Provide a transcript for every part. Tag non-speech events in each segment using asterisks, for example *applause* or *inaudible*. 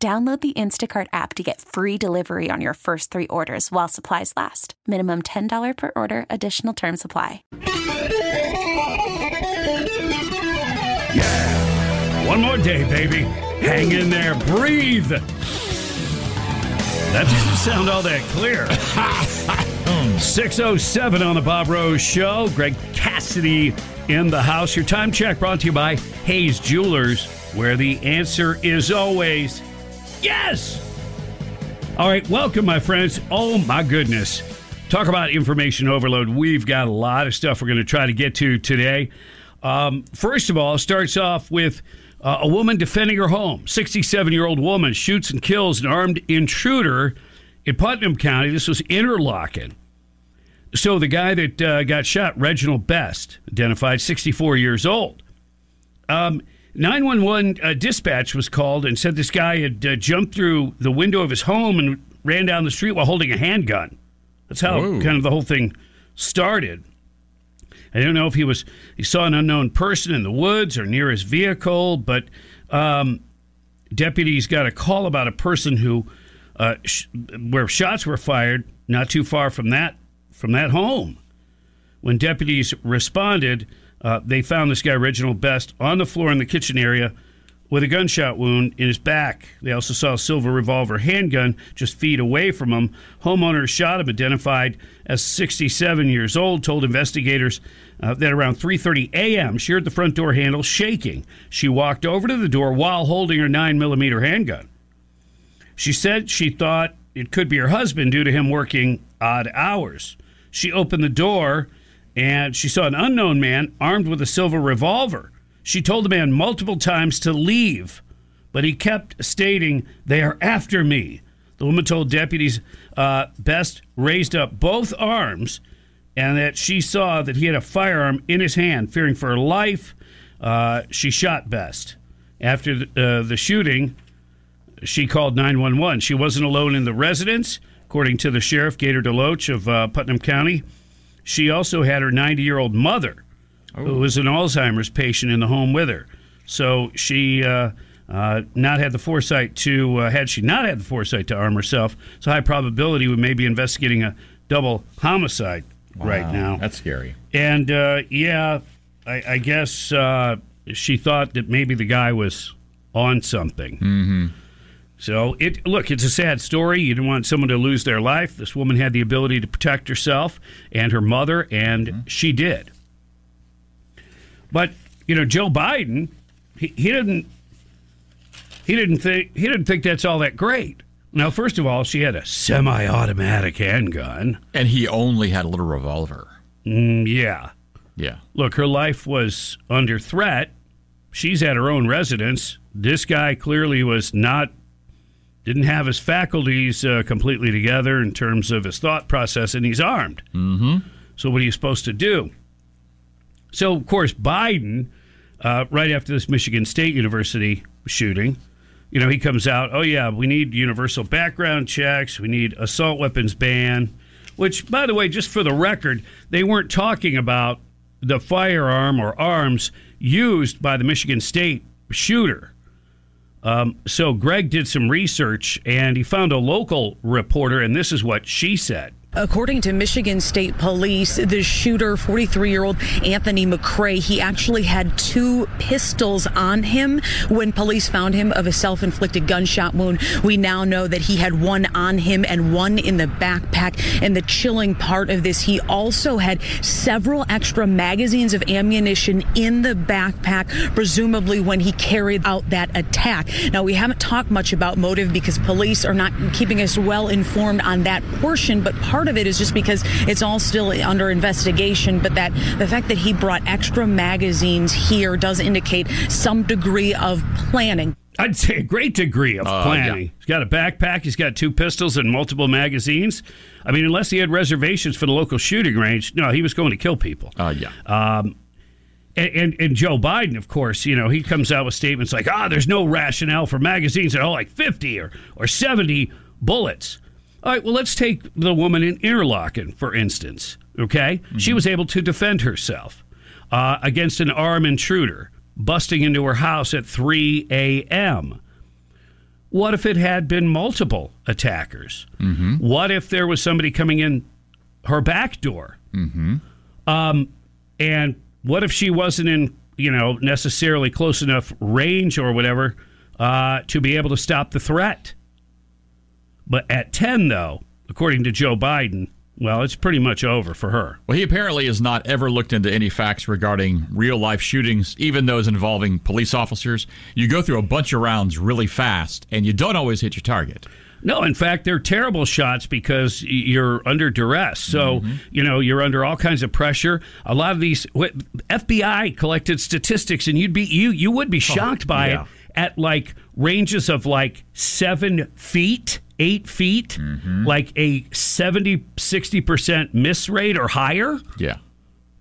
Download the Instacart app to get free delivery on your first three orders while supplies last. Minimum $10 per order, additional term supply. Yeah. One more day, baby. Hang in there. Breathe. That doesn't sound all that clear. *laughs* 607 on the Bob Rose Show. Greg Cassidy in the house. Your time check brought to you by Hayes Jewelers, where the answer is always Yes! All right, welcome, my friends. Oh, my goodness. Talk about information overload. We've got a lot of stuff we're going to try to get to today. Um, first of all, it starts off with uh, a woman defending her home. 67 year old woman shoots and kills an armed intruder in Putnam County. This was Interlachen. So the guy that uh, got shot, Reginald Best, identified 64 years old. Um, 911 uh, dispatch was called and said this guy had uh, jumped through the window of his home and ran down the street while holding a handgun. That's how Whoa. kind of the whole thing started. I don't know if he was he saw an unknown person in the woods or near his vehicle, but um, deputies got a call about a person who uh, sh- where shots were fired not too far from that from that home. When deputies responded, uh, they found this guy, Reginald Best, on the floor in the kitchen area with a gunshot wound in his back. They also saw a silver revolver handgun just feet away from him. Homeowner shot him, identified as 67 years old, told investigators uh, that around 3:30 a.m. she heard the front door handle shaking. She walked over to the door while holding her 9 millimeter handgun. She said she thought it could be her husband due to him working odd hours. She opened the door and she saw an unknown man armed with a silver revolver. She told the man multiple times to leave, but he kept stating, They are after me. The woman told deputies uh, Best raised up both arms and that she saw that he had a firearm in his hand. Fearing for her life, uh, she shot Best. After the, uh, the shooting, she called 911. She wasn't alone in the residence, according to the sheriff, Gator DeLoach of uh, Putnam County. She also had her 90 year old mother, oh. who was an Alzheimer's patient in the home with her. So she uh, uh, not had the foresight to, uh, had she not had the foresight to arm herself, it's a high probability we may be investigating a double homicide wow, right now. That's scary. And uh, yeah, I, I guess uh, she thought that maybe the guy was on something. Mm-hmm. So it look, it's a sad story. You didn't want someone to lose their life. This woman had the ability to protect herself and her mother, and mm-hmm. she did. But you know, Joe Biden, he, he didn't he didn't think he didn't think that's all that great. Now, first of all, she had a semi-automatic handgun, and he only had a little revolver. Mm, yeah, yeah. Look, her life was under threat. She's at her own residence. This guy clearly was not didn't have his faculties uh, completely together in terms of his thought process, and he's armed. Mm-hmm. So, what are you supposed to do? So, of course, Biden, uh, right after this Michigan State University shooting, you know, he comes out, oh, yeah, we need universal background checks, we need assault weapons ban, which, by the way, just for the record, they weren't talking about the firearm or arms used by the Michigan State shooter. Um, so Greg did some research and he found a local reporter, and this is what she said. According to Michigan State Police, the shooter, 43 year old Anthony McRae, he actually had two pistols on him when police found him of a self inflicted gunshot wound. We now know that he had one on him and one in the backpack. And the chilling part of this, he also had several extra magazines of ammunition in the backpack, presumably when he carried out that attack. Now, we haven't talked much about motive because police are not keeping us well informed on that portion, but part part of it is just because it's all still under investigation, but that the fact that he brought extra magazines here does indicate some degree of planning. I'd say a great degree of Uh, planning. yeah. He's got a backpack. He's got two pistols and multiple magazines. I mean, unless he had reservations for the local shooting range, no, he was going to kill people. Uh, yeah. And, and, and Joe Biden, of course, you know, he comes out with statements like, ah, there's no rationale for magazines at all, like 50 or, or 70 bullets. All right, well, let's take the woman in Interlachen, for instance. Okay? She was able to defend herself uh, against an armed intruder busting into her house at 3 a.m. What if it had been multiple attackers? What if there was somebody coming in her back door? Um, and what if she wasn't in, you know, necessarily close enough range or whatever uh, to be able to stop the threat? But at 10, though, according to Joe Biden, well, it's pretty much over for her. Well, he apparently has not ever looked into any facts regarding real life shootings, even those involving police officers. You go through a bunch of rounds really fast, and you don't always hit your target. No, in fact, they're terrible shots because you're under duress. So, mm-hmm. you know, you're under all kinds of pressure. A lot of these FBI collected statistics, and you'd be you you would be oh, shocked by yeah. it at like ranges of like seven feet, eight feet, like a 70, 60% miss rate or higher. Yeah.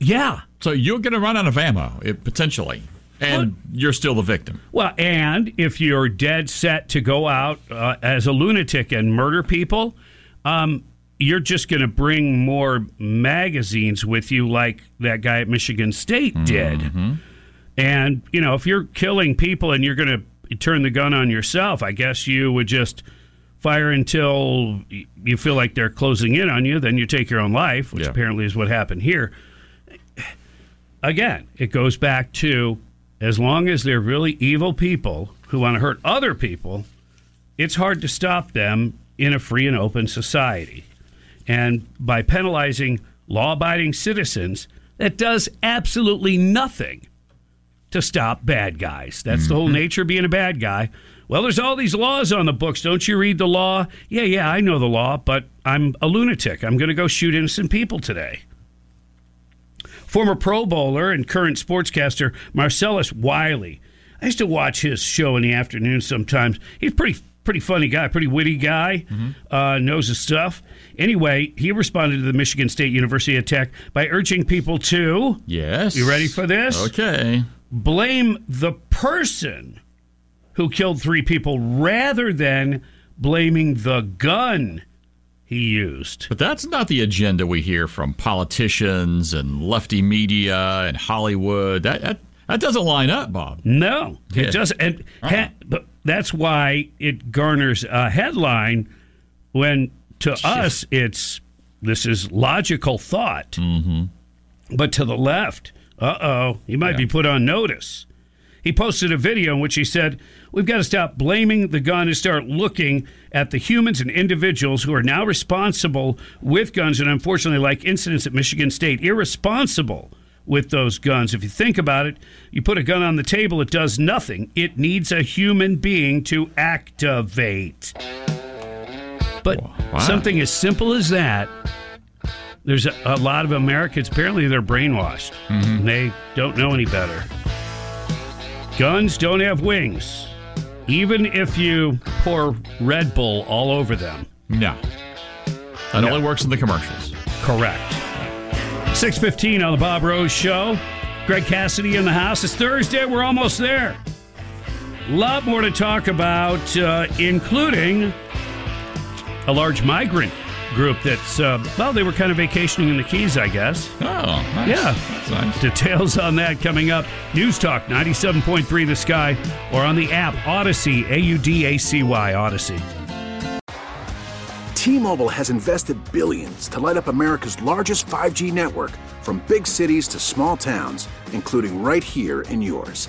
Yeah. So you're going to run out of ammo, it, potentially, and you're still the victim. Well, and if you're dead set to go out uh, as a lunatic and murder people, um, you're just going to bring more magazines with you, like that guy at Michigan State did. And you know, if you're killing people and you're going to turn the gun on yourself, I guess you would just fire until you feel like they're closing in on you. Then you take your own life, which Yeah. apparently is what happened here. Again, it goes back to as long as they're really evil people who want to hurt other people, it's hard to stop them in a free and open society. And by penalizing law abiding citizens, that does absolutely nothing to stop bad guys. That's the whole mm-hmm. nature of being a bad guy. Well, there's all these laws on the books. Don't you read the law? Yeah, yeah, I know the law, but I'm a lunatic. I'm going to go shoot innocent people today. Former Pro Bowler and current sportscaster Marcellus Wiley. I used to watch his show in the afternoon sometimes. He's a pretty pretty funny guy, pretty witty guy, uh, knows his stuff. Anyway, he responded to the Michigan State University attack by urging people to Yes. You ready for this? Okay. blame the person who killed three people rather than blaming the gun he used. But that's not the agenda we hear from politicians and lefty media and Hollywood. That that, that doesn't line up, Bob. No, it Yeah. doesn't. And ha- but that's why it garners a headline when to us it's this is logical thought. Mm-hmm. But to the left, uh oh, he might be put on notice. He posted a video in which he said, We've got to stop blaming the gun and start looking at the humans and individuals who are now responsible with guns. And unfortunately, like incidents at Michigan State, irresponsible with those guns. If you think about it, you put a gun on the table, it does nothing. It needs a human being to activate. But Wow. something as simple as that, there's a, a lot of Americans, apparently they're brainwashed. And they don't know any better. Guns don't have wings, even if you pour Red Bull all over them. No. That No. only works in the commercials. Correct. 615 on the Bob Rose Show. Greg Cassidy in the house. It's Thursday. We're almost there. A lot more to talk about, uh, including a large migrant group that's, uh, well, they were kind of vacationing in the Keys, I guess. Oh, nice. Yeah. Nice. Details on that coming up. News Talk 97.3 The Sky or on the app Audacy, A U D A C Y, Audacy. T-Mobile has invested billions to light up America's largest 5G network from big cities to small towns, including right here in yours.